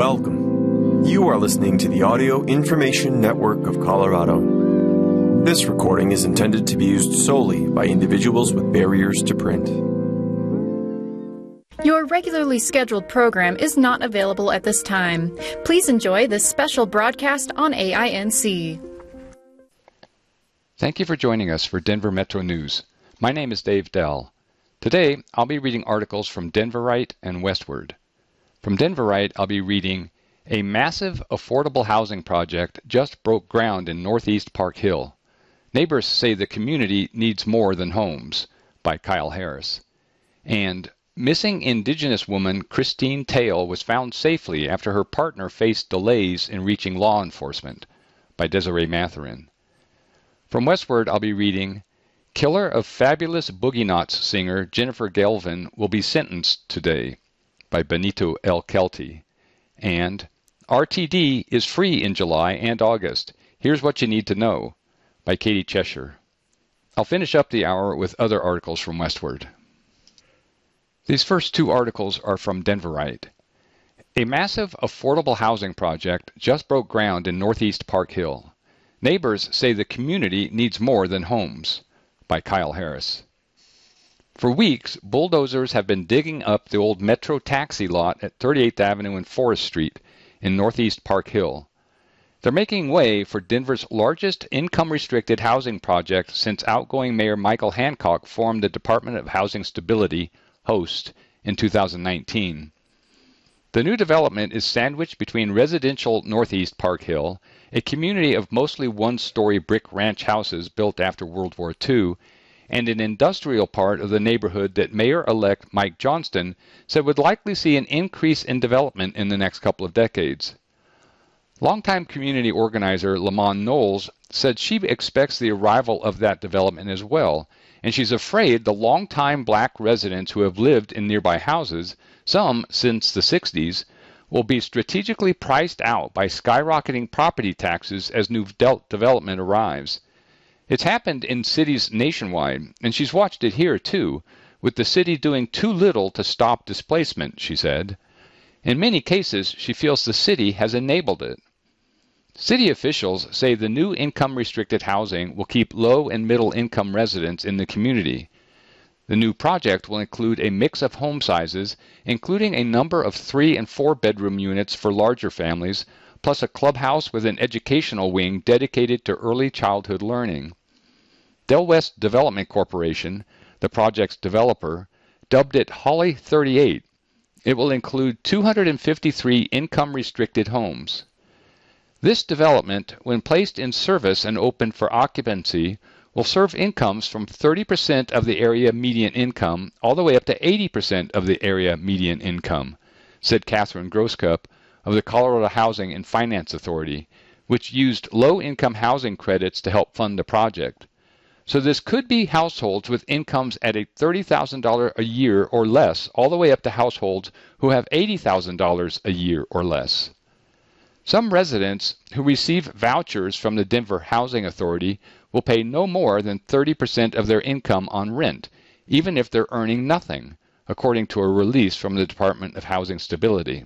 Welcome. You are listening to the Audio Information Network of Colorado. This recording is intended to be used solely by individuals with barriers to print. Your regularly scheduled program is not available at this time. Please enjoy this special broadcast on AINC. Thank you for joining us for Denver Metro News. My name is Dave Dell. Today, I'll be reading articles from Denverite and Westword. From Denverite, I'll be reading A Massive Affordable Housing Project Just Broke Ground in Northeast Park Hill. Neighbors say the community needs more than homes by Kyle Harris. And Missing Indigenous woman Christine Tail was found safely after her partner faced delays in reaching law enforcement by Desiree Mathurin. From Westword, I'll be reading Killer of Fabulous Boogie Knots singer Jennifer Gelvin will be sentenced today by Bennito L. Kelty. And RTD is free in July and August. Here's what you need to know by Katie Cheshire. I'll finish up the hour with other articles from Westword. These first two articles are from Denverite. A massive affordable housing project just broke ground in Northeast Park Hill. Neighbors say the community needs more than homes. By Kyle Harris. For weeks, bulldozers have been digging up the old Metro taxi lot at 38th Avenue and Forest Street in Northeast Park Hill. They're making way for Denver's largest income restricted housing project since outgoing Mayor Michael Hancock formed the Department of Housing Stability, HOST, in 2019. The new development is sandwiched between residential Northeast Park Hill a community of mostly one story brick ranch houses built after World War II, and an industrial part of the neighborhood that Mayor elect Mike Johnston said would likely see an increase in development in the next couple of decades. Longtime community organizer Lamont Knowles said she expects the arrival of that development as well, and she's afraid the longtime black residents who have lived in nearby houses, some since the 60s, will be strategically priced out by skyrocketing property taxes as new de- development arrives. It's happened in cities nationwide, and she's watched it here too, with the city doing too little to stop displacement, she said. In many cases, she feels the city has enabled it. City officials say the new income restricted housing will keep low and middle income residents in the community. The new project will include a mix of home sizes, including a number of three and four bedroom units for larger families, plus a clubhouse with an educational wing dedicated to early childhood learning. Del West Development Corporation, the project's developer, dubbed it Holly 38. It will include 253 income restricted homes. This development, when placed in service and open for occupancy, will serve incomes from 30% of the area median income all the way up to 80% of the area median income, said Catherine Grosscup of the Colorado Housing and Finance Authority, which used low income housing credits to help fund the project. So this could be households with incomes at a $30,000 a year or less, all the way up to households who have $80,000 a year or less. Some residents who receive vouchers from the Denver Housing Authority will pay no more than 30% of their income on rent, even if they're earning nothing, according to a release from the Department of Housing Stability.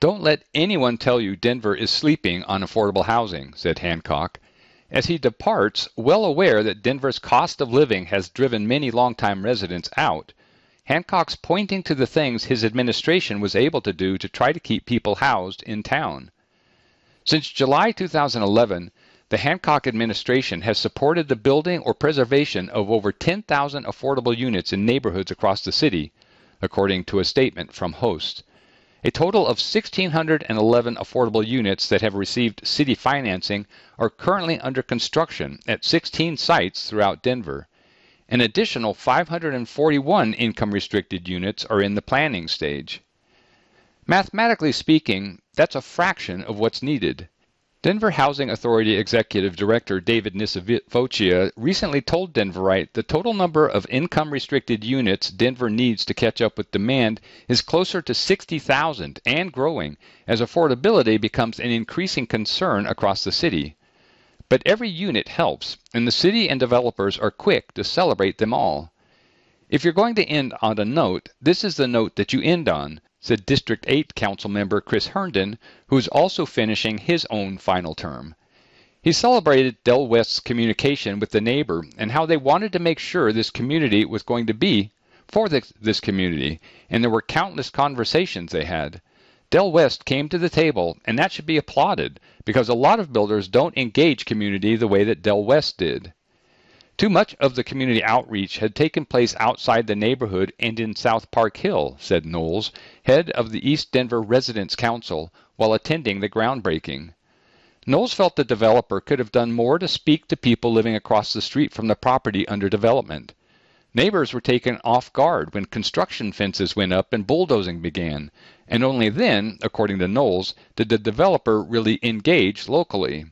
Don't let anyone tell you Denver is sleeping on affordable housing, said Hancock, as he departs, well aware that Denver's cost of living has driven many longtime residents out. Hancock's pointing to the things his administration was able to do to try to keep people housed in town. Since July 2011, the Hancock administration has supported the building or preservation of over 10,000 affordable units in neighborhoods across the city, according to a statement from Host. A total of 1,611 affordable units that have received city financing are currently under construction at 16 sites throughout Denver. An additional 541 income restricted units are in the planning stage. Mathematically speaking, that's a fraction of what's needed. Denver Housing Authority Executive Director David Nisivoccia recently told Denverite the total number of income restricted units Denver needs to catch up with demand is closer to 60,000 and growing as affordability becomes an increasing concern across the city. But every unit helps, and the city and developers are quick to celebrate them all. If you're going to end on a note, this is the note that you end on, said District 8 Council member Chris Herndon, who is also finishing his own final term. He celebrated Del West's communication with the neighbor and how they wanted to make sure this community was going to be for this, this community, and there were countless conversations they had. Del West came to the table, and that should be applauded because a lot of builders don't engage community the way that Del West did. Too much of the community outreach had taken place outside the neighborhood and in South Park Hill, said Knowles, head of the East Denver Residents Council, while attending the groundbreaking. Knowles felt the developer could have done more to speak to people living across the street from the property under development. Neighbors were taken off guard when construction fences went up and bulldozing began, and only then, according to Knowles, did the developer really engage locally.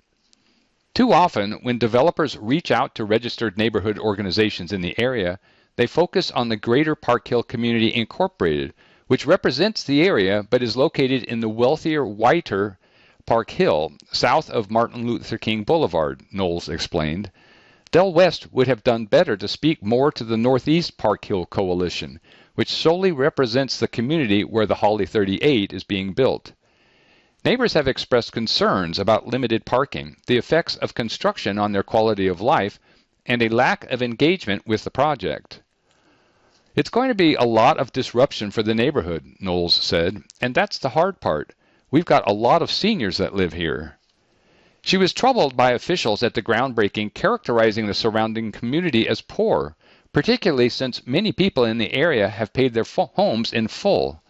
Too often, when developers reach out to registered neighborhood organizations in the area, they focus on the Greater Park Hill Community Incorporated, which represents the area but is located in the wealthier, whiter Park Hill, south of Martin Luther King Boulevard, Knowles explained. Del West would have done better to speak more to the Northeast Park Hill Coalition, which solely represents the community where the Holly 38 is being built. Neighbors have expressed concerns about limited parking, the effects of construction on their quality of life, and a lack of engagement with the project. It's going to be a lot of disruption for the neighborhood, Knowles said, and that's the hard part. We've got a lot of seniors that live here. She was troubled by officials at the groundbreaking characterizing the surrounding community as poor, particularly since many people in the area have paid their homes in full.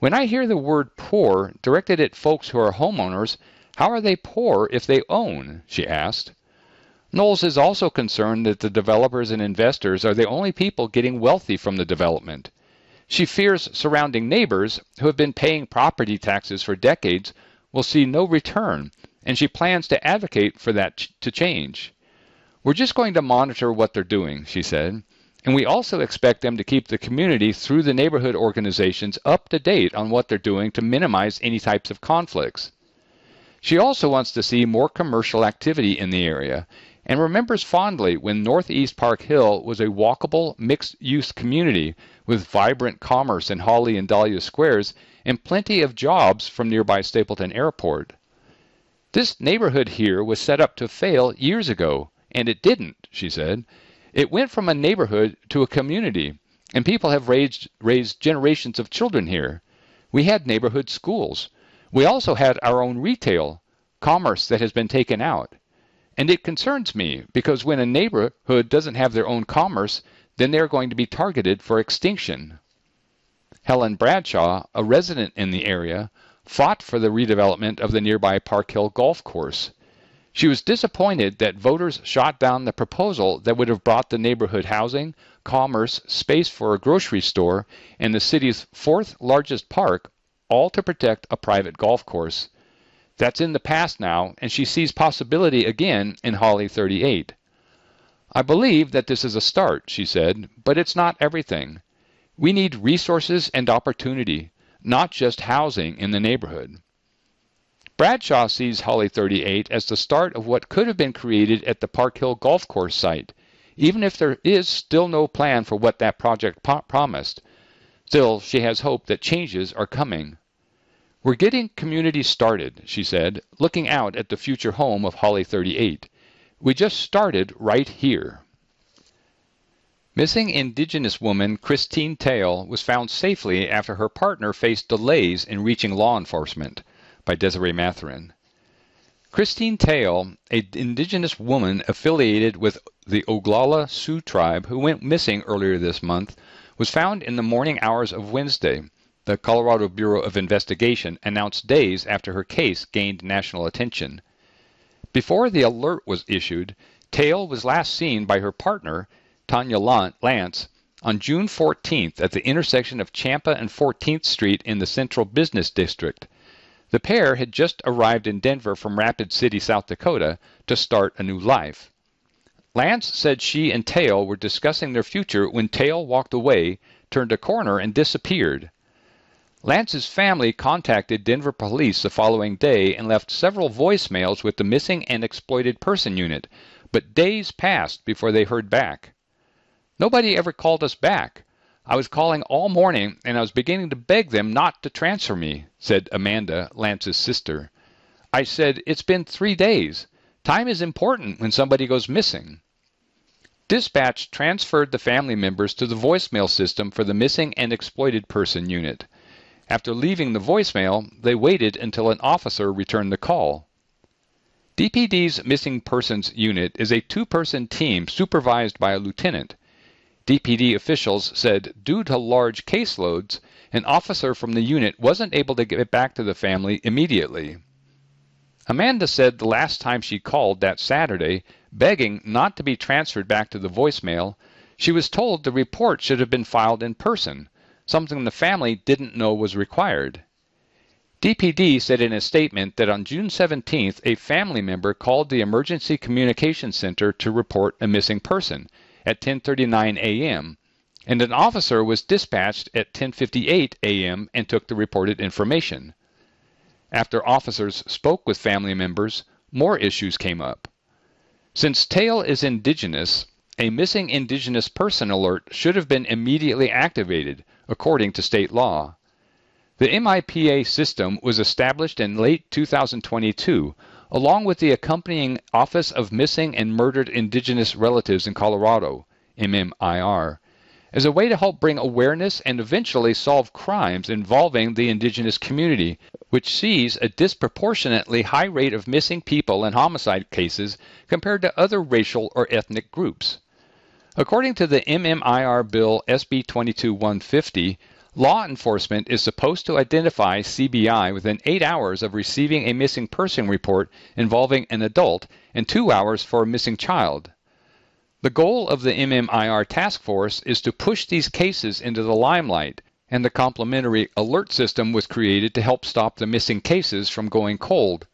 When I hear the word poor directed at folks who are homeowners, how are they poor if they own? she asked. Knowles is also concerned that the developers and investors are the only people getting wealthy from the development. She fears surrounding neighbors, who have been paying property taxes for decades, will see no return, and she plans to advocate for that to change. We're just going to monitor what they're doing, she said. And we also expect them to keep the community through the neighborhood organizations up to date on what they're doing to minimize any types of conflicts. She also wants to see more commercial activity in the area and remembers fondly when Northeast Park Hill was a walkable, mixed use community with vibrant commerce in Holly and Dahlia squares and plenty of jobs from nearby Stapleton Airport. This neighborhood here was set up to fail years ago, and it didn't, she said. It went from a neighborhood to a community, and people have raised, raised generations of children here. We had neighborhood schools. We also had our own retail, commerce that has been taken out. And it concerns me because when a neighborhood doesn't have their own commerce, then they're going to be targeted for extinction. Helen Bradshaw, a resident in the area, fought for the redevelopment of the nearby Park Hill Golf Course. She was disappointed that voters shot down the proposal that would have brought the neighborhood housing, commerce, space for a grocery store, and the city's fourth largest park, all to protect a private golf course. That's in the past now, and she sees possibility again in Holly 38. I believe that this is a start, she said, but it's not everything. We need resources and opportunity, not just housing in the neighborhood. Bradshaw sees Holly 38 as the start of what could have been created at the Park Hill Golf Course site, even if there is still no plan for what that project po- promised. Still, she has hope that changes are coming. We're getting community started, she said, looking out at the future home of Holly 38. We just started right here. Missing Indigenous woman Christine Tail was found safely after her partner faced delays in reaching law enforcement by Desiree Mathurin. Christine Tail, an indigenous woman affiliated with the Oglala Sioux tribe who went missing earlier this month, was found in the morning hours of Wednesday. The Colorado Bureau of Investigation announced days after her case gained national attention. Before the alert was issued, Tail was last seen by her partner, Tanya Lance, on June 14th at the intersection of Champa and 14th Street in the Central Business District. The pair had just arrived in Denver from Rapid City, South Dakota, to start a new life. Lance said she and Tail were discussing their future when Tail walked away, turned a corner, and disappeared. Lance's family contacted Denver police the following day and left several voicemails with the Missing and Exploited Person Unit, but days passed before they heard back. Nobody ever called us back. I was calling all morning and I was beginning to beg them not to transfer me, said Amanda, Lance's sister. I said, It's been three days. Time is important when somebody goes missing. Dispatch transferred the family members to the voicemail system for the missing and exploited person unit. After leaving the voicemail, they waited until an officer returned the call. DPD's Missing Persons Unit is a two person team supervised by a lieutenant. DPD officials said due to large caseloads, an officer from the unit wasn't able to get back to the family immediately. Amanda said the last time she called that Saturday, begging not to be transferred back to the voicemail, she was told the report should have been filed in person, something the family didn't know was required. DPD said in a statement that on June 17th, a family member called the Emergency Communication Center to report a missing person at 10:39 a.m. and an officer was dispatched at 10:58 a.m. and took the reported information. After officers spoke with family members, more issues came up. Since Tail is indigenous, a missing indigenous person alert should have been immediately activated, according to state law. The MIPA system was established in late 2022, along with the accompanying Office of Missing and Murdered Indigenous Relatives in Colorado, MMIR, as a way to help bring awareness and eventually solve crimes involving the indigenous community, which sees a disproportionately high rate of missing people and homicide cases compared to other racial or ethnic groups. According to the MMIR Bill SB 22150, law enforcement is supposed to identify CBI within eight hours of receiving a missing person report involving an adult and two hours for a missing child. The goal of the MMIR task force is to push these cases into the limelight, and the complementary alert system was created to help stop the missing cases from going cold.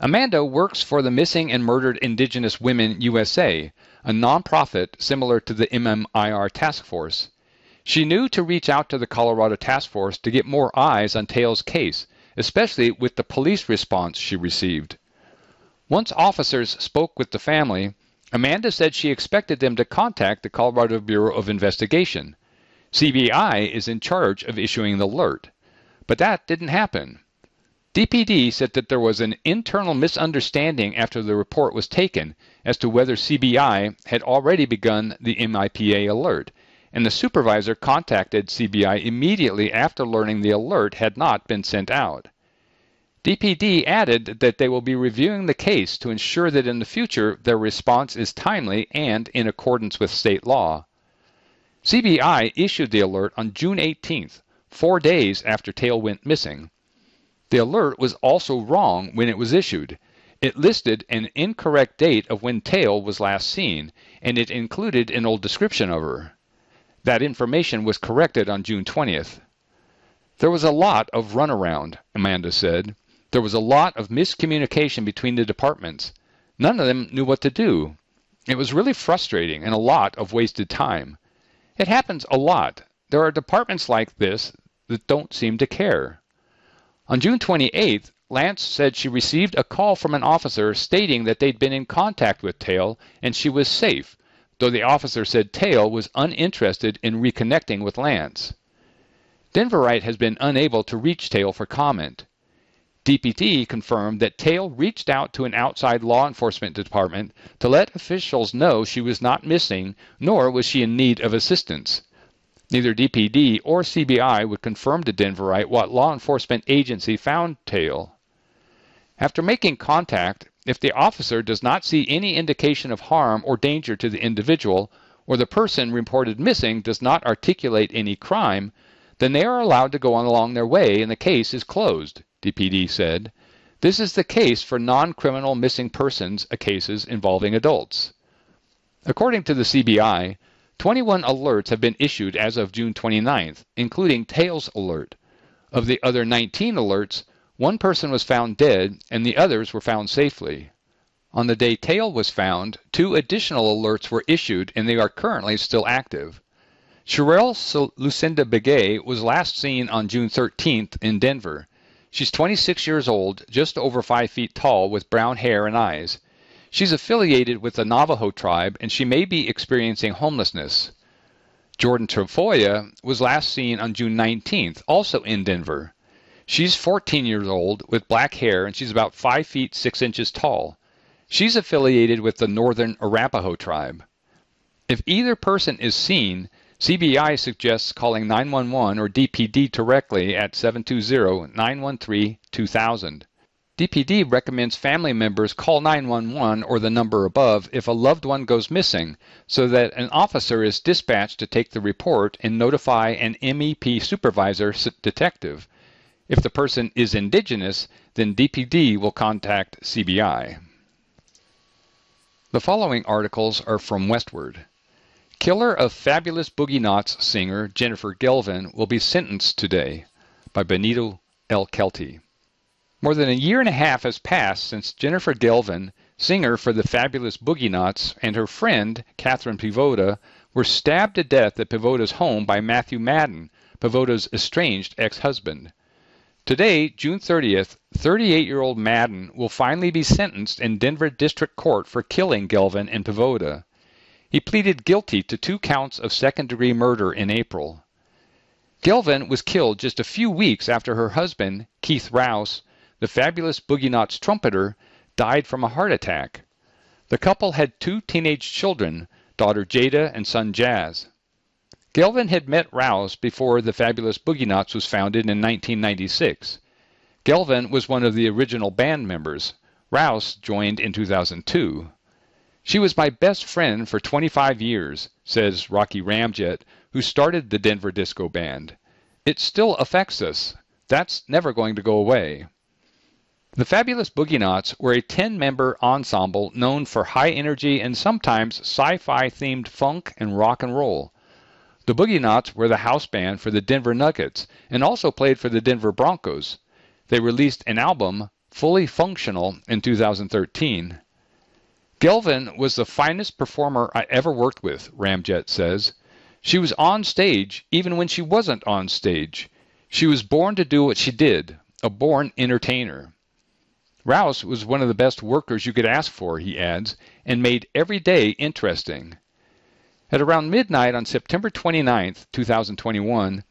Amanda works for the Missing and Murdered Indigenous Women USA, a nonprofit similar to the MMIR task force. She knew to reach out to the Colorado task force to get more eyes on Tail's case, especially with the police response she received. Once officers spoke with the family, Amanda said she expected them to contact the Colorado Bureau of Investigation. CBI is in charge of issuing the alert. But that didn't happen. DPD said that there was an internal misunderstanding after the report was taken as to whether CBI had already begun the MIPA alert, and the supervisor contacted CBI immediately after learning the alert had not been sent out. DPD added that they will be reviewing the case to ensure that in the future their response is timely and in accordance with state law. CBI issued the alert on June 18th, four days after Tail went missing. The alert was also wrong when it was issued. It listed an incorrect date of when Tail was last seen, and it included an old description of her. That information was corrected on June 20th. There was a lot of runaround, Amanda said. There was a lot of miscommunication between the departments. None of them knew what to do. It was really frustrating and a lot of wasted time. It happens a lot. There are departments like this that don't seem to care. On June 28th, Lance said she received a call from an officer stating that they'd been in contact with Tail and she was safe, though the officer said Tail was uninterested in reconnecting with Lance. Denverite has been unable to reach Tail for comment. DPD confirmed that Tail reached out to an outside law enforcement department to let officials know she was not missing, nor was she in need of assistance. Neither DPD or CBI would confirm to Denverite what law enforcement agency found Tail. After making contact, if the officer does not see any indication of harm or danger to the individual, or the person reported missing does not articulate any crime, then they are allowed to go on along their way and the case is closed. DPD said. This is the case for non-criminal missing persons uh, cases involving adults. According to the CBI, 21 alerts have been issued as of June 29th, including Tail's alert. Of the other 19 alerts, one person was found dead and the others were found safely. On the day Tail was found, two additional alerts were issued and they are currently still active. Sherelle Lucinda Begay was last seen on June 13th in Denver. She's 26 years old, just over 5 feet tall, with brown hair and eyes. She's affiliated with the Navajo tribe and she may be experiencing homelessness. Jordan Tafoya was last seen on June 19th, also in Denver. She's 14 years old with black hair and she's about 5 feet 6 inches tall. She's affiliated with the Northern Arapaho tribe. If either person is seen, CBI suggests calling 911 or DPD directly at 720-913-2000. DPD recommends family members call 911 or the number above if a loved one goes missing so that an officer is dispatched to take the report and notify an MEP supervisor detective. If the person is indigenous, then DPD will contact CBI. The following articles are from Westword. Killer of Fabulous Boogie Knots singer Jennifer Gelvin will be sentenced today by Bennito L. Kelty. More than a year and a half has passed since Jennifer Gelvin, singer for the Fabulous Boogie Knots, and her friend, Catherine Pivoda, were stabbed to death at Pivoda's home by Matthew Madden, Pivoda's estranged ex-husband. Today, June 30th, 38-year-old Madden will finally be sentenced in Denver District Court for killing Gelvin and Pivoda. He pleaded guilty to two counts of second-degree murder in April. Gelvin was killed just a few weeks after her husband, Keith Rouse, the fabulous Boogie Knots trumpeter, died from a heart attack. The couple had two teenage children, daughter Jada and son Jazz. Gelvin had met Rouse before the Fabulous Boogie Knots was founded in 1996. Gelvin was one of the original band members. Rouse joined in 2002. She was my best friend for 25 years, says Rocky Ramjet, who started the Denver Disco Band. It still affects us. That's never going to go away. The Fabulous Boogie Knots were a 10 member ensemble known for high energy and sometimes sci fi themed funk and rock and roll. The Boogie Knots were the house band for the Denver Nuggets and also played for the Denver Broncos. They released an album, Fully Functional, in 2013. Gelvin was the finest performer I ever worked with, Ramjet says. She was on stage even when she wasn't on stage. She was born to do what she did, a born entertainer. Rouse was one of the best workers you could ask for, he adds, and made every day interesting. At around midnight on September 29, 2021,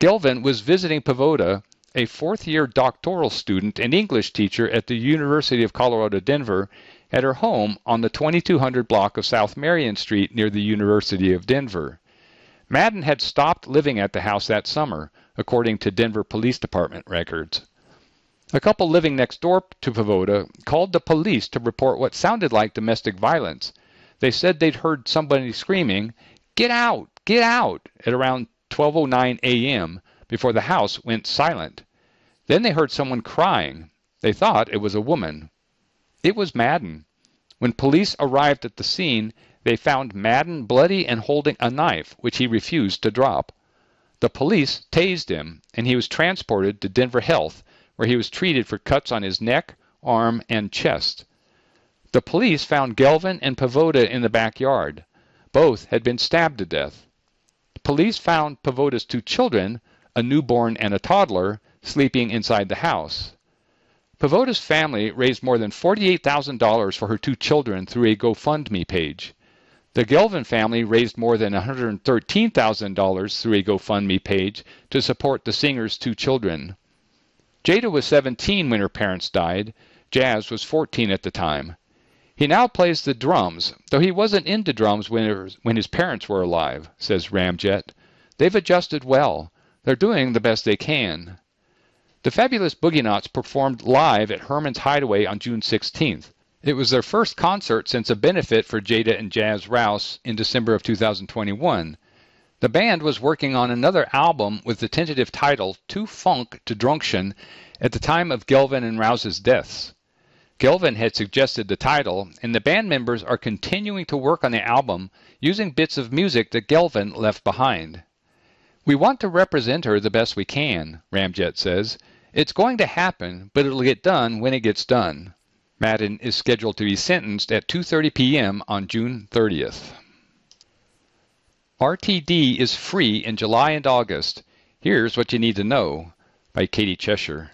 Gelvin was visiting Pivoda, a fourth year doctoral student and English teacher at the University of Colorado Denver, at her home on the 2200 block of South Marion Street near the University of Denver. Madden had stopped living at the house that summer, according to Denver Police Department records. A couple living next door to Pivoda called the police to report what sounded like domestic violence they said they'd heard somebody screaming, Get out! Get out! at around 12.09 a.m. before the house went silent. Then they heard someone crying. They thought it was a woman. It was Madden. When police arrived at the scene, they found Madden bloody and holding a knife, which he refused to drop. The police tased him, and he was transported to Denver Health, where he was treated for cuts on his neck, arm, and chest. The police found Gelvin and Pivoda in the backyard. Both had been stabbed to death. Police found Pivoda's two children, a newborn and a toddler, sleeping inside the house. Pivoda's family raised more than $48,000 for her two children through a GoFundMe page. The Gelvin family raised more than $113,000 through a GoFundMe page to support the singer's two children. Jada was 17 when her parents died. Jazz was 14 at the time. He now plays the drums, though he wasn't into drums when, when his parents were alive, says Ramjet. They've adjusted well. They're doing the best they can. The Fabulous Boogie Knots performed live at Herman's Hideaway on June 16th. It was their first concert since a benefit for Jada and Jazz Rouse in December of 2021. The band was working on another album with the tentative title Too Funk to Drunction at the time of Gelvin and Rouse's deaths. Gelvin had suggested the title, and the band members are continuing to work on the album using bits of music that Gelvin left behind. We want to represent her the best we can, Ramjet says. It's going to happen, but it'll get done when it gets done. Madden is scheduled to be sentenced at 2:30 p.m. on June 30th. RTD is free in July and August. Here's what you need to know by Katie Cheshire.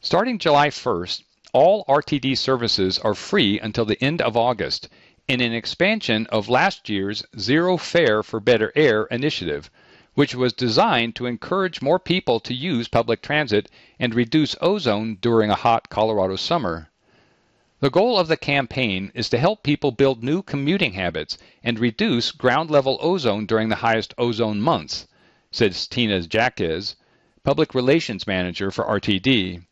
Starting July 1st, all RTD services are free until the end of August. in an expansion of last year's Zero Fare for Better Air initiative, which was designed to encourage more people to use public transit and reduce ozone during a hot Colorado summer. The goal of the campaign is to help people build new commuting habits and reduce ground level ozone during the highest ozone months, says Tina Jaquez, Public Relations Manager for RTD.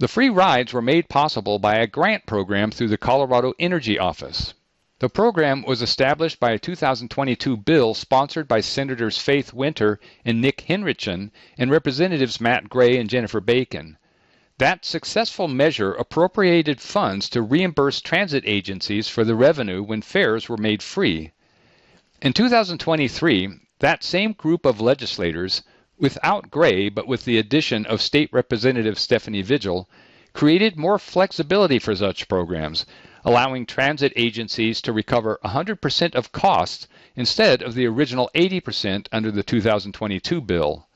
The free rides were made possible by a grant program through the Colorado Energy Office. The program was established by a 2022 bill sponsored by Senators Faith Winter and Nick Hinrichsen and Representatives Matt Gray and Jennifer Bacon. That successful measure appropriated funds to reimburse transit agencies for the revenue when fares were made free. In 2023, that same group of legislators, without Gray but with the addition of State Representative Stephanie Vigil, created more flexibility for such programs allowing transit agencies to recover 100% of costs instead of the original 80% under the 2022 bill.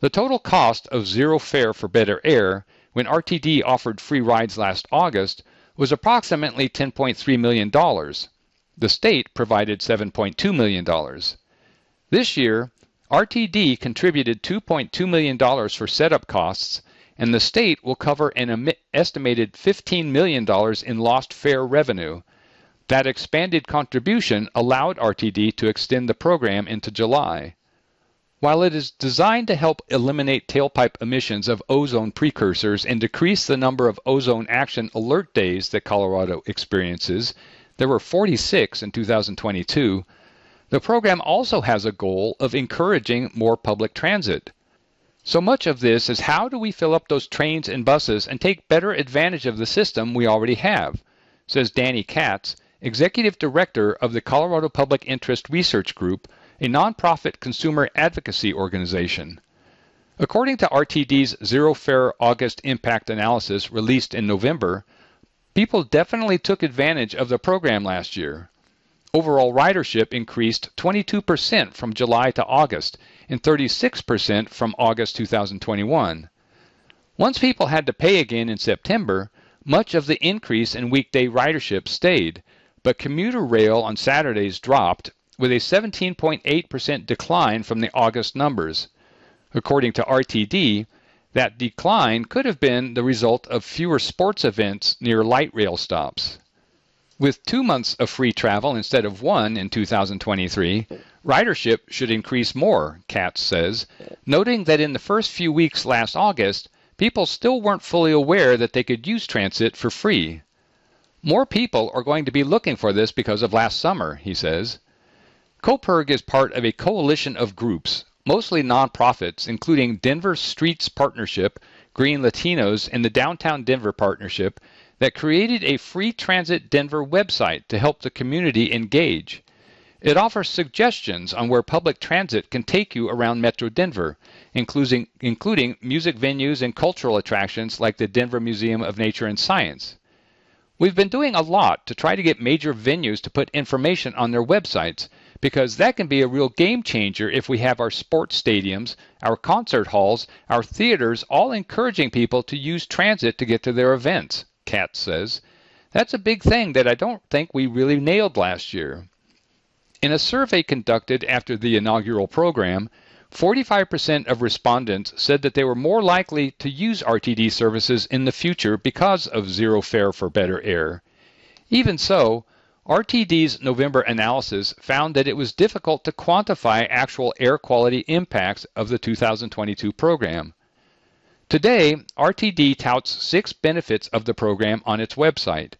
The total cost of zero fare for better air when RTD offered free rides last August was approximately $10.3 million. The state provided $7.2 million. This year, RTD contributed $2.2 million for setup costs and the state will cover an estimated $15 million in lost fare revenue. That expanded contribution allowed RTD to extend the program into July. While it is designed to help eliminate tailpipe emissions of ozone precursors and decrease the number of ozone action alert days that Colorado experiences, there were 46 in 2022. The program also has a goal of encouraging more public transit. So much of this is how do we fill up those trains and buses and take better advantage of the system we already have, says Danny Katz, Executive Director of the Colorado Public Interest Research Group, a nonprofit consumer advocacy organization. According to RTD's Zero Fare August Impact Analysis released in November, people definitely took advantage of the program last year. Overall ridership increased 22% from July to August and 36% from August 2021. Once people had to pay again in September, much of the increase in weekday ridership stayed, but commuter rail on Saturdays dropped with a 17.8% decline from the August numbers. According to RTD, that decline could have been the result of fewer sports events near light rail stops. With two months of free travel instead of one in 2023, ridership should increase more, Katz says, noting that in the first few weeks last August, people still weren't fully aware that they could use transit for free. More people are going to be looking for this because of last summer, he says. COPIRG is part of a coalition of groups, mostly nonprofits, including Denver Streets Partnership, Green Latinos, and the Downtown Denver Partnership, that created a free transit Denver website to help the community engage. It offers suggestions on where public transit can take you around Metro Denver, including, including music venues and cultural attractions like the Denver Museum of Nature and Science. We've been doing a lot to try to get major venues to put information on their websites because that can be a real game changer if we have our sports stadiums, our concert halls, our theaters all encouraging people to use transit to get to their events. Katz says. That's a big thing that I don't think we really nailed last year. In a survey conducted after the inaugural program, 45% of respondents said that they were more likely to use RTD services in the future because of zero fare for better air. Even so, RTD's November analysis found that it was difficult to quantify actual air quality impacts of the 2022 program. Today, RTD touts six benefits of the program on its website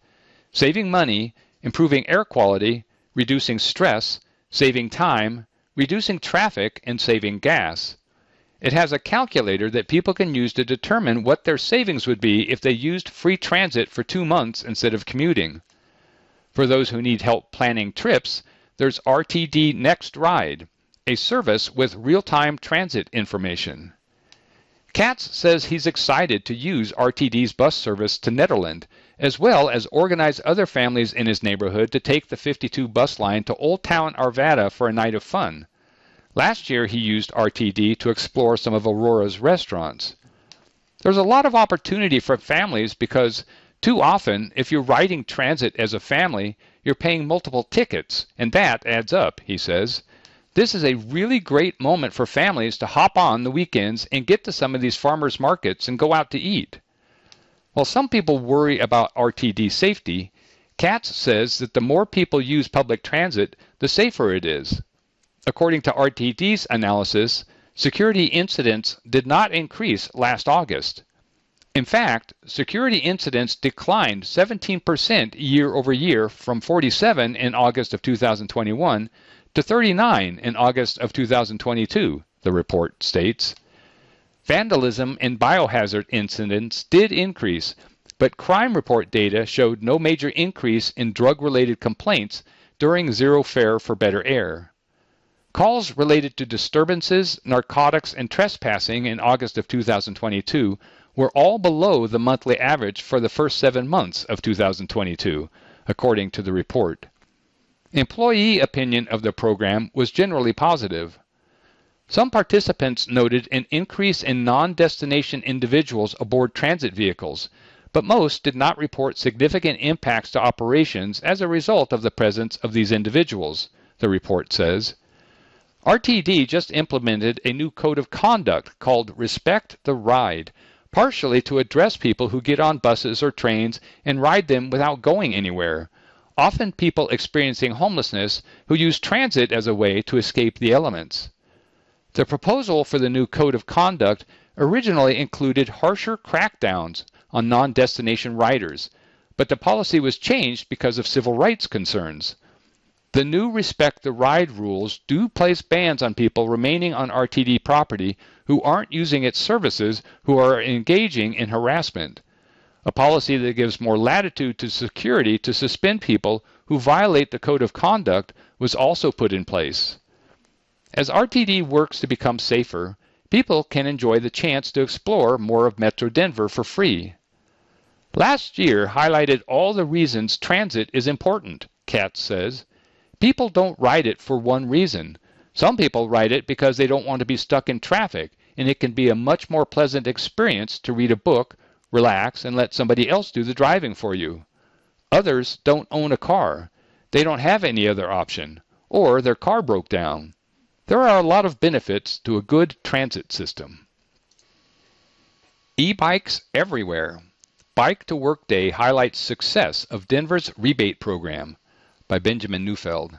saving money, improving air quality, reducing stress, saving time, reducing traffic, and saving gas. It has a calculator that people can use to determine what their savings would be if they used free transit for two months instead of commuting. For those who need help planning trips, there's RTD Next Ride, a service with real time transit information. Katz says he's excited to use RTD's bus service to Nederland, as well as organize other families in his neighborhood to take the 52 bus line to Old Town Arvada for a night of fun. Last year, he used RTD to explore some of Aurora's restaurants. There's a lot of opportunity for families because too often, if you're riding transit as a family, you're paying multiple tickets, and that adds up, he says. This is a really great moment for families to hop on the weekends and get to some of these farmers markets and go out to eat. While some people worry about RTD safety, Katz says that the more people use public transit, the safer it is. According to RTD's analysis, security incidents did not increase last August. In fact, security incidents declined 17% year over year from 47 in August of 2021 to 39 in August of 2022, the report states. Vandalism and biohazard incidents did increase, but crime report data showed no major increase in drug related complaints during Zero Fare for Better Air. Calls related to disturbances, narcotics, and trespassing in August of 2022 were all below the monthly average for the first seven months of 2022, according to the report. Employee opinion of the program was generally positive. Some participants noted an increase in non destination individuals aboard transit vehicles, but most did not report significant impacts to operations as a result of the presence of these individuals, the report says. RTD just implemented a new code of conduct called Respect the Ride, partially to address people who get on buses or trains and ride them without going anywhere often people experiencing homelessness who use transit as a way to escape the elements. The proposal for the new code of conduct originally included harsher crackdowns on non destination riders, but the policy was changed because of civil rights concerns. The new Respect the Ride rules do place bans on people remaining on RTD property who aren't using its services who are engaging in harassment a policy that gives more latitude to security to suspend people who violate the code of conduct was also put in place. As RTD works to become safer, people can enjoy the chance to explore more of Metro Denver for free. Last year highlighted all the reasons transit is important, Katz says. People don't ride it for one reason. Some people ride it because they don't want to be stuck in traffic, and it can be a much more pleasant experience to read a book relax, and let somebody else do the driving for you. Others don't own a car. They don't have any other option, or their car broke down. There are a lot of benefits to a good transit system. E-bikes everywhere. Bike to Work Day highlights success of Denver's rebate program by Benjamin Neufeld.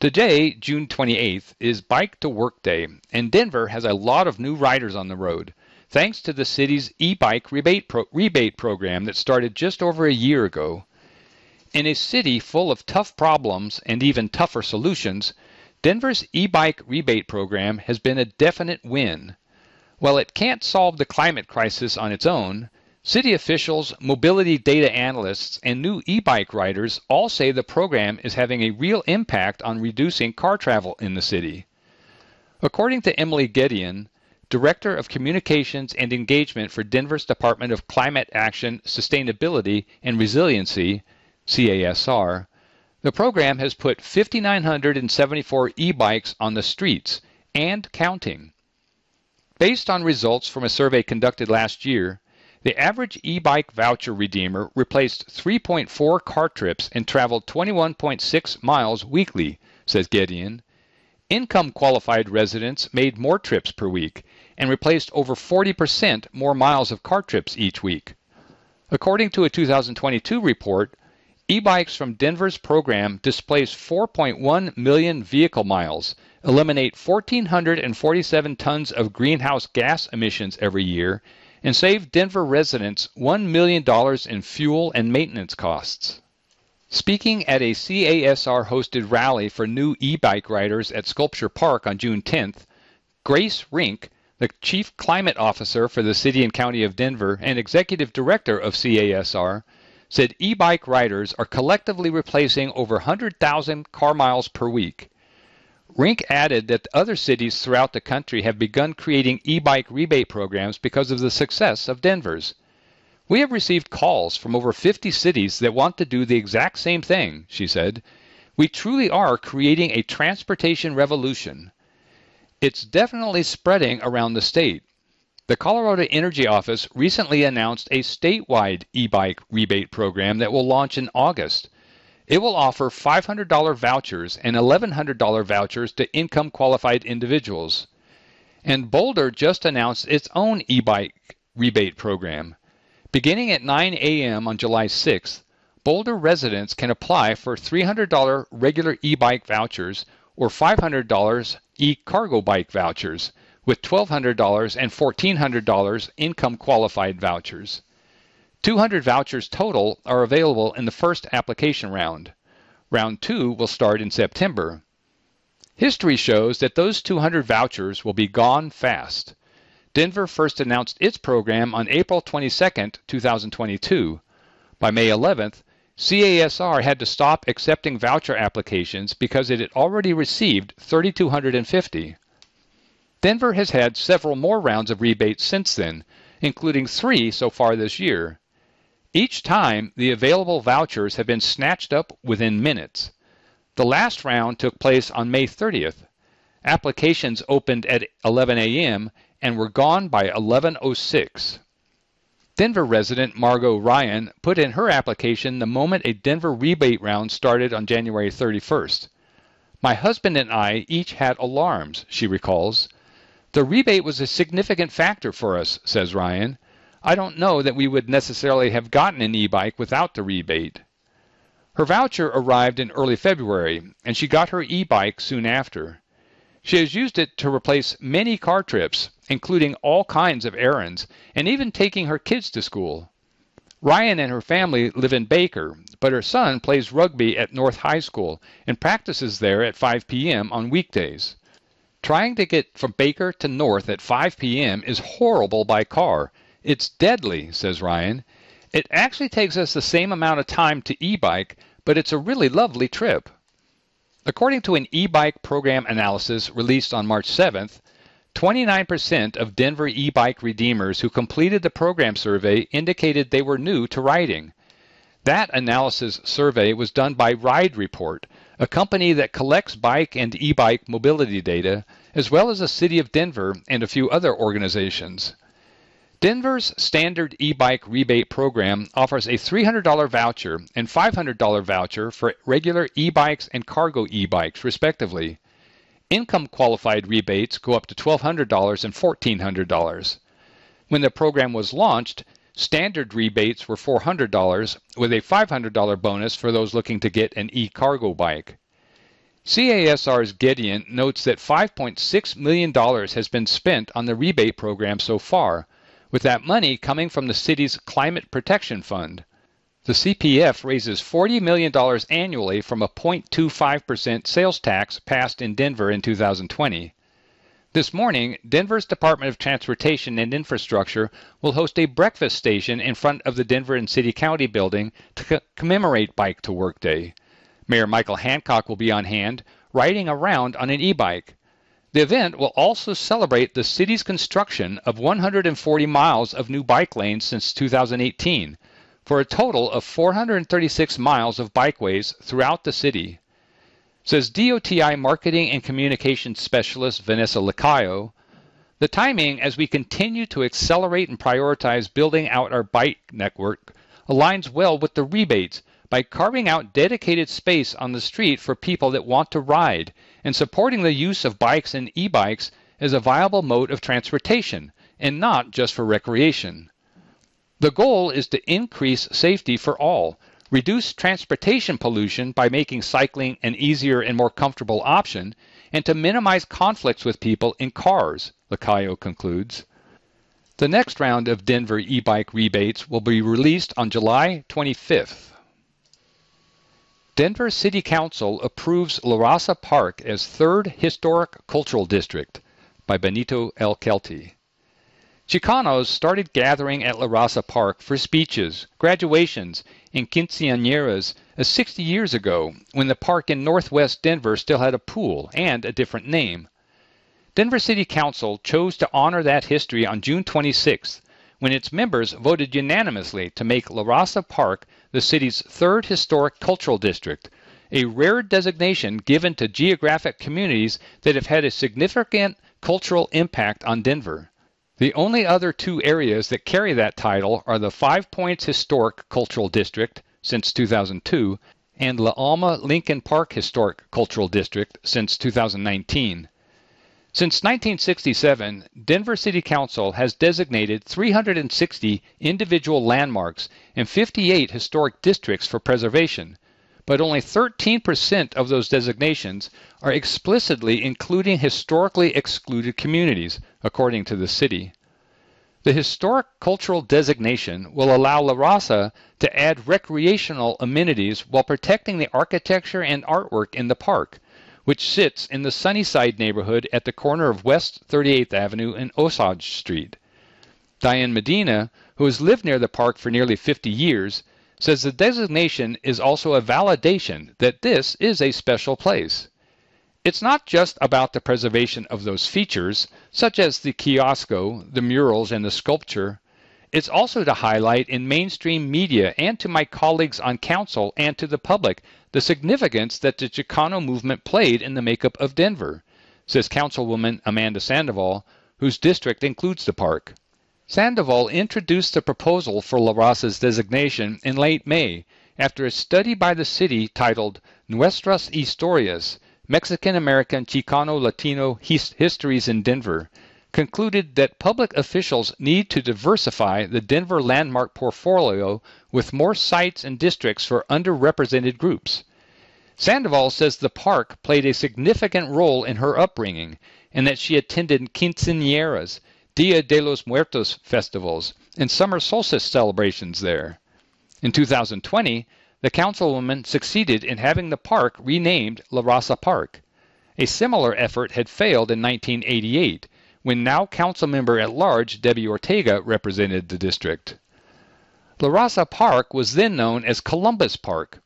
Today, June 28th, is Bike to Work Day, and Denver has a lot of new riders on the road thanks to the city's e-bike rebate, pro- rebate program that started just over a year ago. In a city full of tough problems and even tougher solutions, Denver's e-bike rebate program has been a definite win. While it can't solve the climate crisis on its own, city officials, mobility data analysts, and new e-bike riders all say the program is having a real impact on reducing car travel in the city. According to Emily Gedeon, Director of Communications and Engagement for Denver's Department of Climate Action, Sustainability, and Resiliency, CASR, the program has put 5,974 e bikes on the streets and counting. Based on results from a survey conducted last year, the average e bike voucher redeemer replaced 3.4 car trips and traveled 21.6 miles weekly, says Gedeon. Income qualified residents made more trips per week and replaced over 40% more miles of car trips each week. According to a 2022 report, e-bikes from Denver's program displace 4.1 million vehicle miles, eliminate 1,447 tons of greenhouse gas emissions every year, and save Denver residents $1 million in fuel and maintenance costs. Speaking at a CASR hosted rally for new e bike riders at Sculpture Park on June 10th, Grace Rink, the Chief Climate Officer for the City and County of Denver and Executive Director of CASR, said e bike riders are collectively replacing over 100,000 car miles per week. Rink added that other cities throughout the country have begun creating e bike rebate programs because of the success of Denver's. We have received calls from over 50 cities that want to do the exact same thing, she said. We truly are creating a transportation revolution. It's definitely spreading around the state. The Colorado Energy Office recently announced a statewide e bike rebate program that will launch in August. It will offer $500 vouchers and $1,100 vouchers to income qualified individuals. And Boulder just announced its own e bike rebate program. Beginning at 9 a.m. on July 6th, Boulder residents can apply for $300 regular e bike vouchers or $500 e cargo bike vouchers with $1,200 and $1,400 income qualified vouchers. 200 vouchers total are available in the first application round. Round two will start in September. History shows that those 200 vouchers will be gone fast. Denver first announced its program on April 22, 2022. By May 11th, CASR had to stop accepting voucher applications because it had already received 3,250. Denver has had several more rounds of rebates since then, including three so far this year. Each time, the available vouchers have been snatched up within minutes. The last round took place on May 30th. Applications opened at 11 a.m. and were gone by 11:06. Denver resident Margot Ryan put in her application the moment a Denver rebate round started on January 31st. My husband and I each had alarms, she recalls. The rebate was a significant factor for us, says Ryan. I don't know that we would necessarily have gotten an e-bike without the rebate. Her voucher arrived in early February, and she got her e-bike soon after. She has used it to replace many car trips, including all kinds of errands, and even taking her kids to school. Ryan and her family live in Baker, but her son plays rugby at North High School and practices there at 5 p.m. on weekdays. Trying to get from Baker to North at 5 p.m. is horrible by car, it's deadly, says Ryan. It actually takes us the same amount of time to e-bike, but it's a really lovely trip. According to an e-bike program analysis released on March 7th, 29% of Denver e-bike redeemers who completed the program survey indicated they were new to riding. That analysis survey was done by Ride Report, a company that collects bike and e-bike mobility data, as well as the City of Denver and a few other organizations. Denver's standard e-bike rebate program offers a $300 voucher and $500 voucher for regular e-bikes and cargo e-bikes, respectively. Income qualified rebates go up to $1,200 and $1,400. When the program was launched, standard rebates were $400 with a $500 bonus for those looking to get an e-cargo bike. CASR's Gideon notes that $5.6 million has been spent on the rebate program so far, with that money coming from the city's Climate Protection Fund. The CPF raises $40 million annually from a 0.25% sales tax passed in Denver in 2020. This morning, Denver's Department of Transportation and Infrastructure will host a breakfast station in front of the Denver and City County building to co- commemorate Bike to Work Day. Mayor Michael Hancock will be on hand, riding around on an e bike. The event will also celebrate the city's construction of 140 miles of new bike lanes since 2018, for a total of 436 miles of bikeways throughout the city. Says DOTI Marketing and Communications Specialist Vanessa Lacayo, the timing as we continue to accelerate and prioritize building out our bike network aligns well with the rebates by carving out dedicated space on the street for people that want to ride and supporting the use of bikes and e bikes as a viable mode of transportation and not just for recreation. The goal is to increase safety for all, reduce transportation pollution by making cycling an easier and more comfortable option, and to minimize conflicts with people in cars, Lacayo concludes. The next round of Denver e bike rebates will be released on July 25th. Denver City Council approves La Raza Park as third historic cultural district by Bennito L. Kelty. Chicanos started gathering at La Raza Park for speeches, graduations, and quinceañeras uh, 60 years ago when the park in northwest Denver still had a pool and a different name. Denver City Council chose to honor that history on June 26th when its members voted unanimously to make La Raza Park the city's third historic cultural district, a rare designation given to geographic communities that have had a significant cultural impact on Denver. The only other two areas that carry that title are the Five Points Historic Cultural District since 2002 and La Alma Lincoln Park Historic Cultural District since 2019. Since 1967, Denver City Council has designated 360 individual landmarks and 58 historic districts for preservation, but only 13% of those designations are explicitly including historically excluded communities, according to the city. The historic cultural designation will allow La Raza to add recreational amenities while protecting the architecture and artwork in the park, which sits in the Sunnyside neighborhood at the corner of West 38th Avenue and Osage Street. Diane Medina, who has lived near the park for nearly 50 years, says the designation is also a validation that this is a special place. It's not just about the preservation of those features, such as the kiosko, the murals, and the sculpture. It's also to highlight in mainstream media and to my colleagues on council and to the public the significance that the Chicano movement played in the makeup of Denver, says Councilwoman Amanda Sandoval, whose district includes the park. Sandoval introduced the proposal for La Raza's designation in late May after a study by the city titled Nuestras Historias Mexican American Chicano Latino Histories in Denver, concluded that public officials need to diversify the Denver landmark portfolio with more sites and districts for underrepresented groups. Sandoval says the park played a significant role in her upbringing and that she attended quinceañeras, Dia de los Muertos festivals, and summer solstice celebrations there. In 2020, the councilwoman succeeded in having the park renamed La Raza Park. A similar effort had failed in 1988 when now council member at large Debbie Ortega represented the district. La Raza Park was then known as Columbus Park.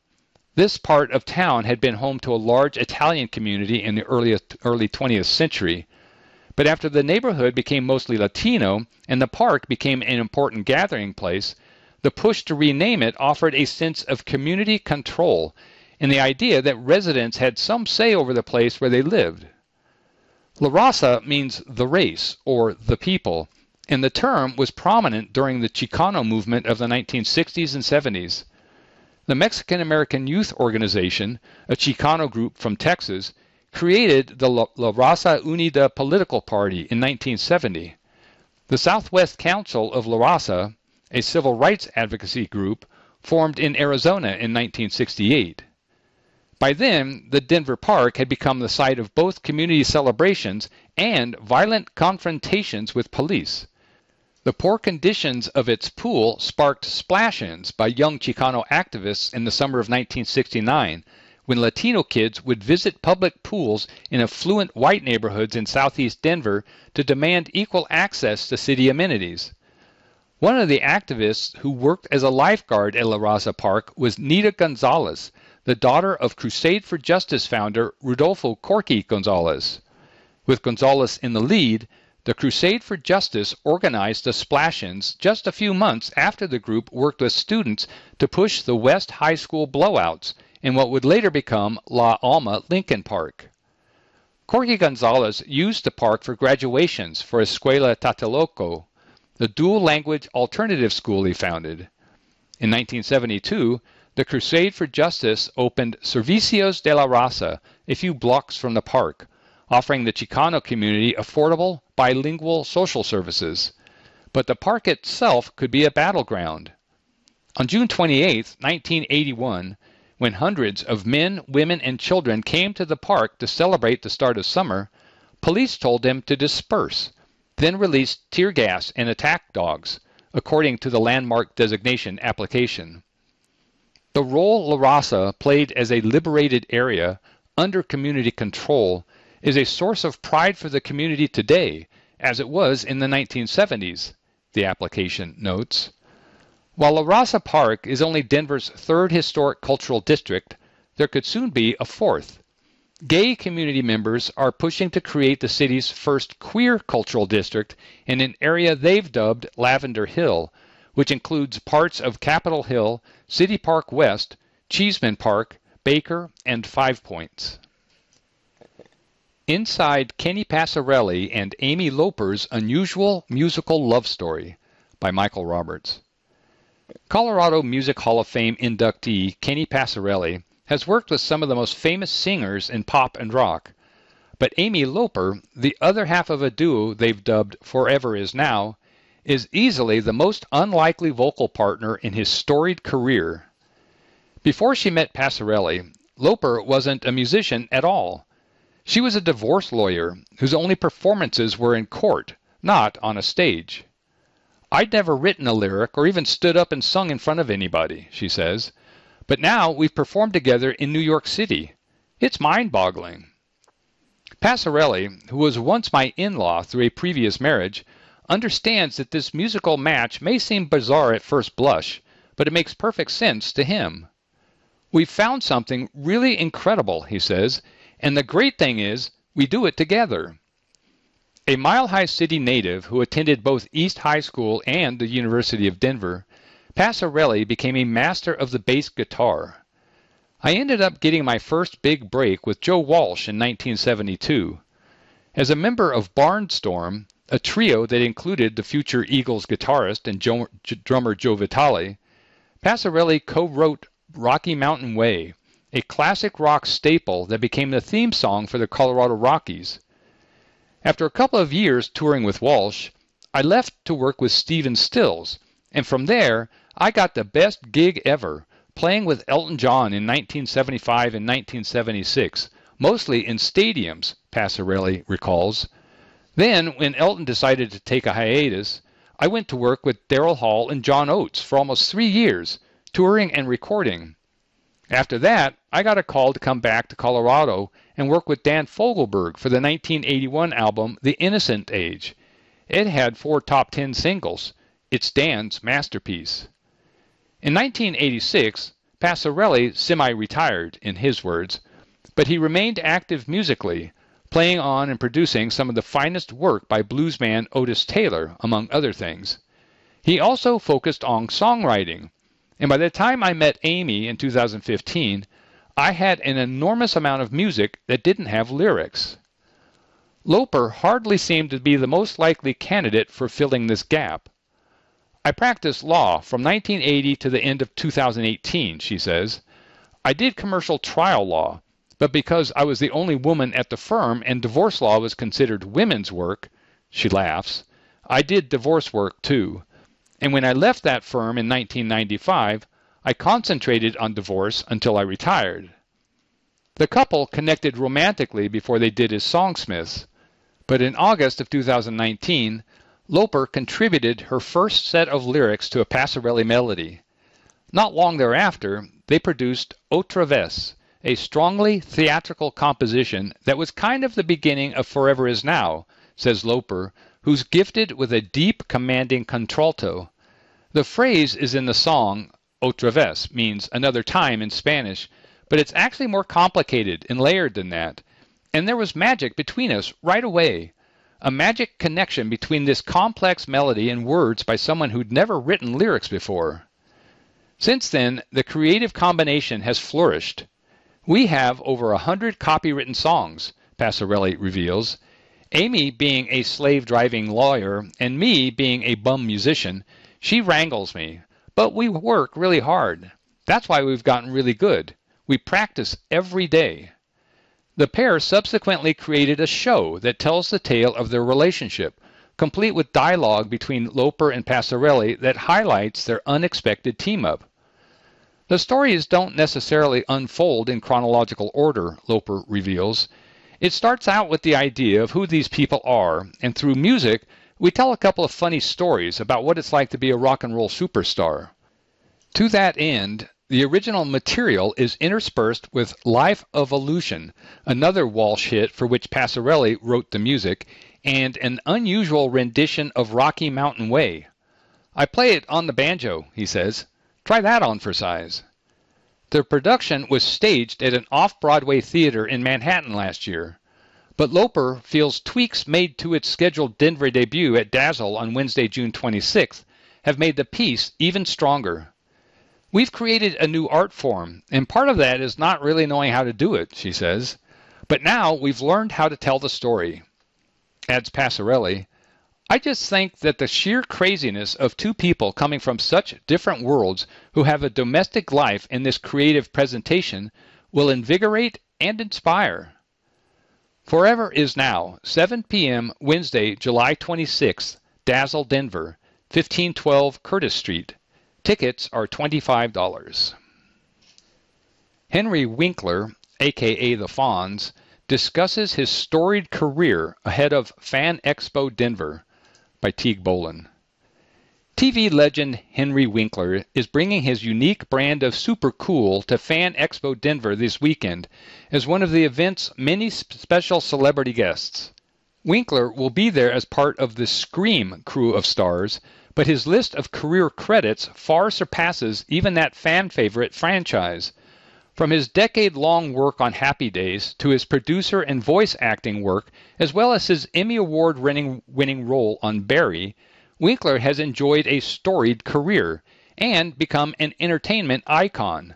This part of town had been home to a large Italian community in the early, early 20th century. But after the neighborhood became mostly Latino and the park became an important gathering place, the push to rename it offered a sense of community control and the idea that residents had some say over the place where they lived. La Raza means the race or the people, and the term was prominent during the Chicano movement of the 1960s and 70s. The Mexican American Youth Organization, a Chicano group from Texas, created the La, Raza Unida political party in 1970. The Southwest Council of La Raza a civil rights advocacy group formed in Arizona in 1968. By then, the Denver Park had become the site of both community celebrations and violent confrontations with police. The poor conditions of its pool sparked splash ins by young Chicano activists in the summer of 1969 when Latino kids would visit public pools in affluent white neighborhoods in southeast Denver to demand equal access to city amenities. One of the activists who worked as a lifeguard at La Raza Park was Nita Gonzalez, the daughter of Crusade for Justice founder Rodolfo Corky Gonzalez. With Gonzalez in the lead, the Crusade for Justice organized the splash-ins just a few months after the group worked with students to push the West High School blowouts in what would later become La Alma Lincoln Park. Corky Gonzalez used the park for graduations for Escuela Tlatelolco, the dual language alternative school he founded. In 1972, the Crusade for Justice opened Servicios de la Raza a few blocks from the park, offering the Chicano community affordable bilingual social services. But the park itself could be a battleground. On June 28, 1981, when hundreds of men, women, and children came to the park to celebrate the start of summer, police told them to disperse then released tear gas and attack dogs, according to the landmark designation application. The role La Raza played as a liberated area under community control is a source of pride for the community today, as it was in the 1970s, the application notes. While La Raza Park is only Denver's third historic cultural district, there could soon be a fourth. Gay community members are pushing to create the city's first queer cultural district in an area they've dubbed Lavender Hill, which includes parts of Capitol Hill, City Park West, Cheesman Park, Baker, and Five Points. Inside Kenny Passarelli and Amy Loper's Unusual Musical Love Story by Michael Roberts. Colorado Music Hall of Fame inductee Kenny Passarelli has worked with some of the most famous singers in pop and rock. But Amy Loper, the other half of a duo they've dubbed Forever Is Now, is easily the most unlikely vocal partner in his storied career. Before she met Passarelli, Loper wasn't a musician at all. She was a divorce lawyer whose only performances were in court, not on a stage. I'd never written a lyric or even stood up and sung in front of anybody, she says. But now we've performed together in New York City. It's mind boggling. Passarelli, who was once my in law through a previous marriage, understands that this musical match may seem bizarre at first blush, but it makes perfect sense to him. We've found something really incredible, he says, and the great thing is, we do it together. A Mile High City native who attended both East High School and the University of Denver, Passarelli became a master of the bass guitar. I ended up getting my first big break with Joe Walsh in 1972. As a member of Barnstorm, a trio that included the future Eagles guitarist and jo- drummer Joe Vitale, Passarelli co-wrote Rocky Mountain Way, a classic rock staple that became the theme song for the Colorado Rockies. After a couple of years touring with Walsh, I left to work with Stephen Stills, and from there I got the best gig ever, playing with Elton John in 1975 and 1976, mostly in stadiums, Passarelli recalls. Then, when Elton decided to take a hiatus, I went to work with Daryl Hall and John Oates for almost three years, touring and recording. After that, I got a call to come back to Colorado and work with Dan Fogelberg for the 1981 album The Innocent Age. It had four top 10 singles. It's Dan's masterpiece. In 1986, Passarelli semi-retired, in his words, but he remained active musically, playing on and producing some of the finest work by bluesman Otis Taylor, among other things. He also focused on songwriting, and by the time I met Amy in 2015, I had an enormous amount of music that didn't have lyrics. Loper hardly seemed to be the most likely candidate for filling this gap. I practiced law from 1980 to the end of 2018, she says. I did commercial trial law, but because I was the only woman at the firm and divorce law was considered women's work, she laughs, I did divorce work too. And when I left that firm in 1995, I concentrated on divorce until I retired. The couple connected romantically before they did as songsmiths, but in August of 2019, Loper contributed her first set of lyrics to a Passarelli melody. Not long thereafter, they produced Otra Vez, a strongly theatrical composition that was kind of the beginning of Forever Is Now, says Loper, who's gifted with a deep, commanding contralto. The phrase is in the song, Otra Vez means another time in Spanish, but it's actually more complicated and layered than that. And there was magic between us right away a magic connection between this complex melody and words by someone who'd never written lyrics before. Since then, the creative combination has flourished. We have over a hundred copywritten songs, Passarelli reveals. Amy being a slave driving lawyer and me being a bum musician, she wrangles me. But we work really hard. That's why we've gotten really good. We practice every day. The pair subsequently created a show that tells the tale of their relationship, complete with dialogue between Loper and Passarelli that highlights their unexpected team up. The stories don't necessarily unfold in chronological order, Loper reveals. It starts out with the idea of who these people are, and through music, we tell a couple of funny stories about what it's like to be a rock and roll superstar. To that end, the original material is interspersed with Life of Illusion, another Walsh hit for which Passarelli wrote the music, and an unusual rendition of Rocky Mountain Way. I play it on the banjo, he says. Try that on for size. The production was staged at an off Broadway theater in Manhattan last year, but Loper feels tweaks made to its scheduled Denver debut at Dazzle on Wednesday, June 26th, have made the piece even stronger. We've created a new art form, and part of that is not really knowing how to do it, she says. But now we've learned how to tell the story. Adds Passarelli, I just think that the sheer craziness of two people coming from such different worlds who have a domestic life in this creative presentation will invigorate and inspire. Forever is Now, 7 p.m. Wednesday, July 26th, Dazzle, Denver, 1512 Curtis Street. Tickets are $25. Henry Winkler, aka the Fonz, discusses his storied career ahead of Fan Expo Denver by Teague Bohlen. TV legend Henry Winkler is bringing his unique brand of super cool to Fan Expo Denver this weekend as one of the event's many special celebrity guests. Winkler will be there as part of the Scream crew of stars, but his list of career credits far surpasses even that fan favorite franchise. From his decade long work on Happy Days to his producer and voice acting work, as well as his Emmy Award winning role on Barry, Winkler has enjoyed a storied career and become an entertainment icon.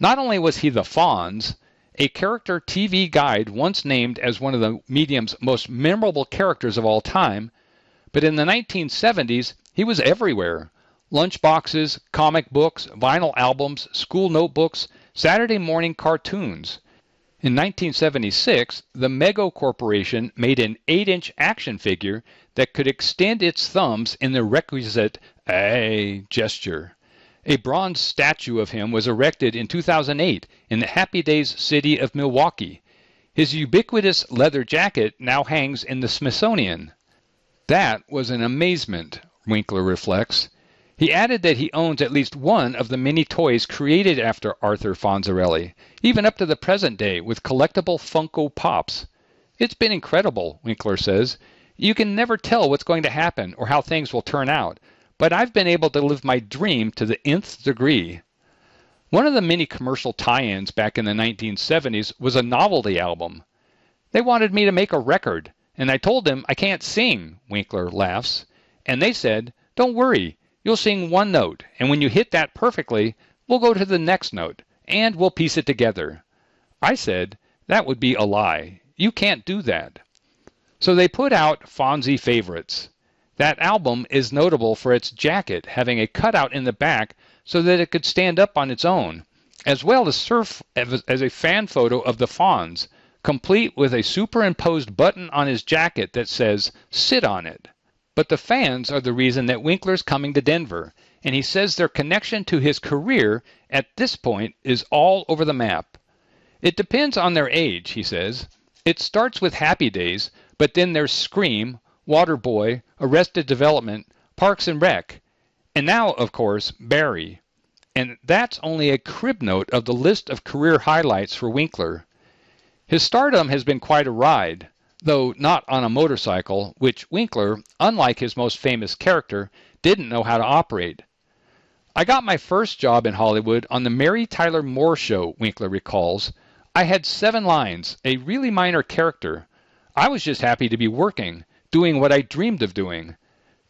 Not only was he the Fonz, a character TV guide once named as one of the medium's most memorable characters of all time, but in the 1970s he was everywhere. Lunchboxes, comic books, vinyl albums, school notebooks, Saturday morning cartoons. In 1976, the Mego Corporation made an 8 inch action figure that could extend its thumbs in the requisite A gesture. A bronze statue of him was erected in 2008 in the Happy Days city of Milwaukee. His ubiquitous leather jacket now hangs in the Smithsonian. That was an amazement, Winkler reflects. He added that he owns at least one of the many toys created after Arthur Fonzarelli, even up to the present day with collectible Funko Pops. It's been incredible, Winkler says. You can never tell what's going to happen or how things will turn out, but I've been able to live my dream to the nth degree. One of the many commercial tie ins back in the 1970s was a novelty album. They wanted me to make a record, and I told them I can't sing, Winkler laughs. And they said, Don't worry, You'll sing one note, and when you hit that perfectly, we'll go to the next note, and we'll piece it together. I said, that would be a lie. You can't do that. So they put out Fonzie Favorites. That album is notable for its jacket having a cutout in the back so that it could stand up on its own, as well as serve as a fan photo of the Fonz, complete with a superimposed button on his jacket that says, Sit on it. But the fans are the reason that Winkler's coming to Denver, and he says their connection to his career at this point is all over the map. It depends on their age, he says. It starts with Happy Days, but then there's Scream, Waterboy, Arrested Development, Parks and Rec, and now, of course, Barry. And that's only a crib note of the list of career highlights for Winkler. His stardom has been quite a ride though not on a motorcycle, which Winkler, unlike his most famous character, didn't know how to operate. I got my first job in Hollywood on the Mary Tyler Moore Show, Winkler recalls. I had seven lines, a really minor character. I was just happy to be working, doing what I dreamed of doing.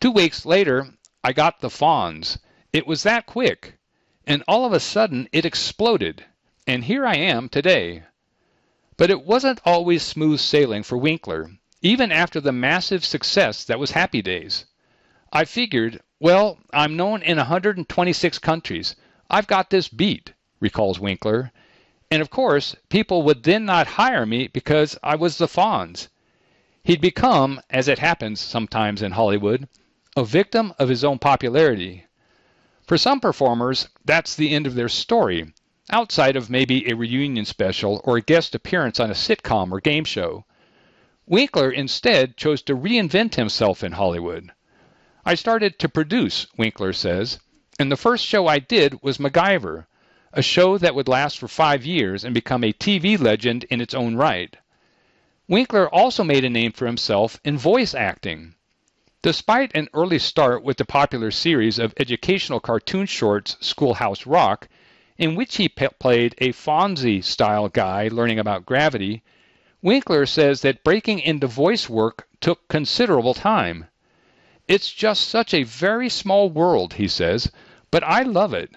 Two weeks later, I got the Fonz. It was that quick. And all of a sudden, it exploded. And here I am today. But it wasn't always smooth sailing for Winkler, even after the massive success that was Happy Days. I figured, well, I'm known in 126 countries. I've got this beat, recalls Winkler. And of course, people would then not hire me because I was the Fonz. He'd become, as it happens sometimes in Hollywood, a victim of his own popularity. For some performers, that's the end of their story, outside of maybe a reunion special or a guest appearance on a sitcom or game show. Winkler instead chose to reinvent himself in Hollywood. I started to produce, Winkler says, and the first show I did was MacGyver, a show that would last for five years and become a TV legend in its own right. Winkler also made a name for himself in voice acting. Despite an early start with the popular series of educational cartoon shorts Schoolhouse Rock, in which he played a Fonzie style guy learning about gravity, Winkler says that breaking into voice work took considerable time. It's just such a very small world, he says, but I love it.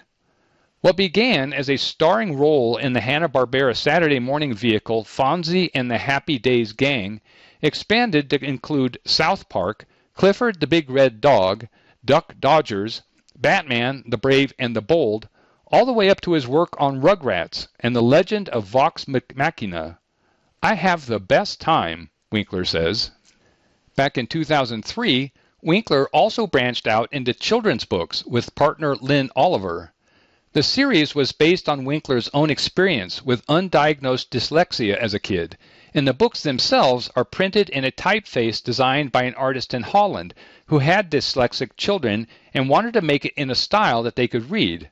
What began as a starring role in the Hanna-Barbera Saturday morning vehicle Fonzie and the Happy Days Gang expanded to include South Park, Clifford the Big Red Dog, Duck Dodgers, Batman, the Brave and the Bold, all the way up to his work on Rugrats and the legend of Vox Machina. I have the best time, Winkler says. Back in 2003, Winkler also branched out into children's books with partner Lin Oliver. The series was based on Winkler's own experience with undiagnosed dyslexia as a kid, and the books themselves are printed in a typeface designed by an artist in Holland who had dyslexic children and wanted to make it in a style that they could read.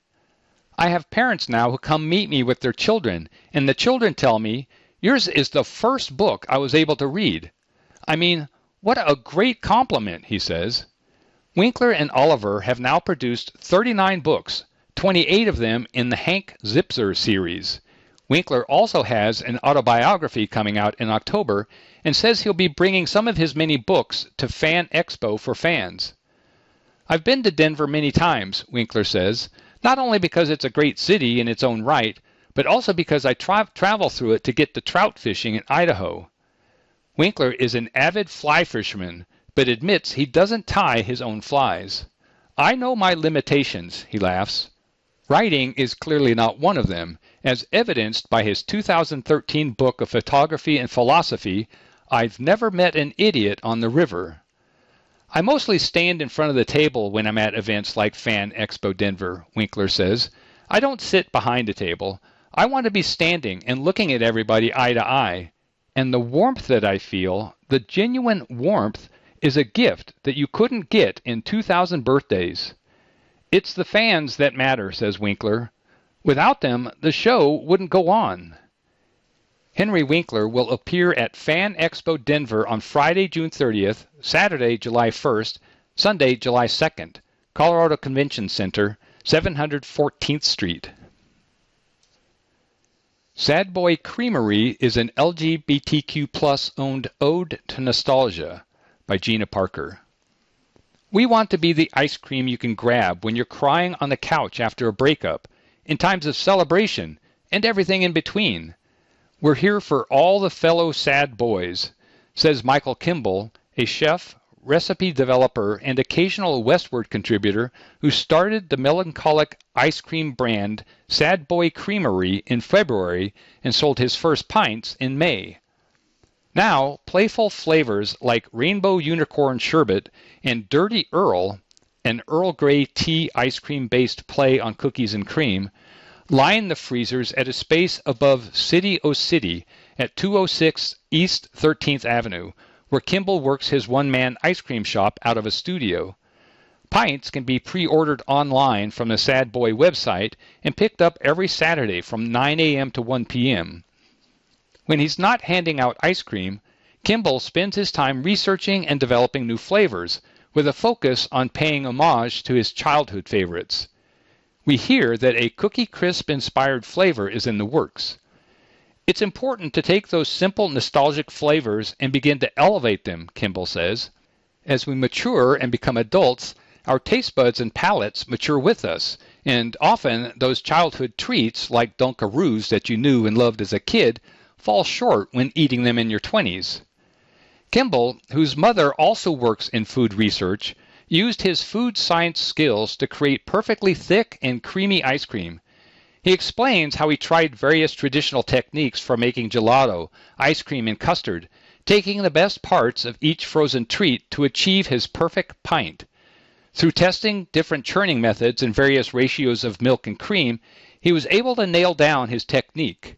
I have parents now who come meet me with their children, and the children tell me, Yours is the first book I was able to read. I mean, what a great compliment, he says. Winkler and Oliver have now produced 39 books, 28 of them in the Hank Zipzer series. Winkler also has an autobiography coming out in October and says he'll be bringing some of his many books to Fan Expo for fans. I've been to Denver many times, Winkler says, not only because it's a great city in its own right, but also because I tra- travel through it to get to trout fishing in Idaho. Winkler is an avid fly fisherman, but admits he doesn't tie his own flies. I know my limitations, he laughs. Writing is clearly not one of them, as evidenced by his 2013 book of photography and philosophy, I've Never Met an Idiot on the River. I mostly stand in front of the table when I'm at events like Fan Expo Denver, Winkler says. I don't sit behind a table. I want to be standing and looking at everybody eye to eye. And the warmth that I feel, the genuine warmth, is a gift that you couldn't get in 2,000 birthdays. It's the fans that matter, says Winkler. Without them, the show wouldn't go on. Henry Winkler will appear at Fan Expo Denver on Friday, June 30th, Saturday, July 1st, Sunday, July 2nd, Colorado Convention Center, 714th Street. Sad Boy Creamery is an LGBTQ owned ode to nostalgia by Gina Parker. We want to be the ice cream you can grab when you're crying on the couch after a breakup, in times of celebration, and everything in between. We're here for all the fellow sad boys, says Michael Kimball, a chef, recipe developer, and occasional Westward contributor who started the melancholic ice cream brand Sad Boy Creamery in February and sold his first pints in May. Now, playful flavors like Rainbow Unicorn Sherbet and Dirty Earl, an Earl Grey tea ice cream based play on cookies and cream, line the freezers at a space above City O City at 206 East 13th Avenue, where Kimball works his one man ice cream shop out of a studio. Pints can be pre ordered online from the Sad Boy website and picked up every Saturday from 9 a.m. to 1 p.m. When he's not handing out ice cream, Kimball spends his time researching and developing new flavors, with a focus on paying homage to his childhood favorites. We hear that a Cookie Crisp inspired flavor is in the works. It's important to take those simple nostalgic flavors and begin to elevate them, Kimball says. As we mature and become adults, our taste buds and palates mature with us, and often those childhood treats, like Dunkaroos that you knew and loved as a kid, fall short when eating them in your 20s. Kimball, whose mother also works in food research, used his food science skills to create perfectly thick and creamy ice cream he explains how he tried various traditional techniques for making gelato, ice cream, and custard, taking the best parts of each frozen treat to achieve his perfect pint. Through testing different churning methods and various ratios of milk and cream, he was able to nail down his technique.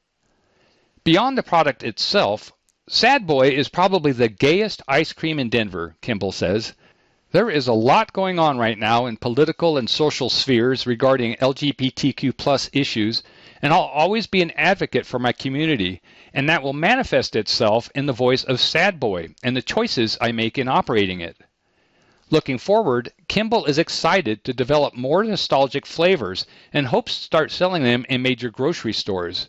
Beyond the product itself, Sad Boy is probably the gayest ice cream in Denver, Kimball says. There is a lot going on right now in political and social spheres regarding LGBTQ plus issues, and I'll always be an advocate for my community, and that will manifest itself in the voice of Sad Boy and the choices I make in operating it. Looking forward, Kimball is excited to develop more nostalgic flavors and hopes to start selling them in major grocery stores.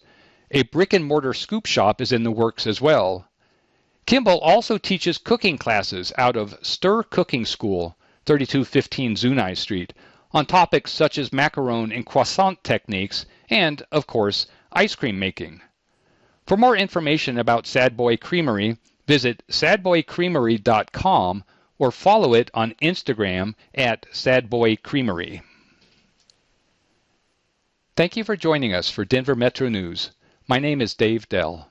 A brick and mortar scoop shop is in the works as well. Kimball also teaches cooking classes out of Stir Cooking School, 3215 Zuni Street, on topics such as macaron and croissant techniques and, of course, ice cream making. For more information about Sad Boy Creamery, visit sadboycreamery.com or follow it on Instagram at sadboycreamery. Thank you for joining us for Denver Metro News. My name is Dave Dell.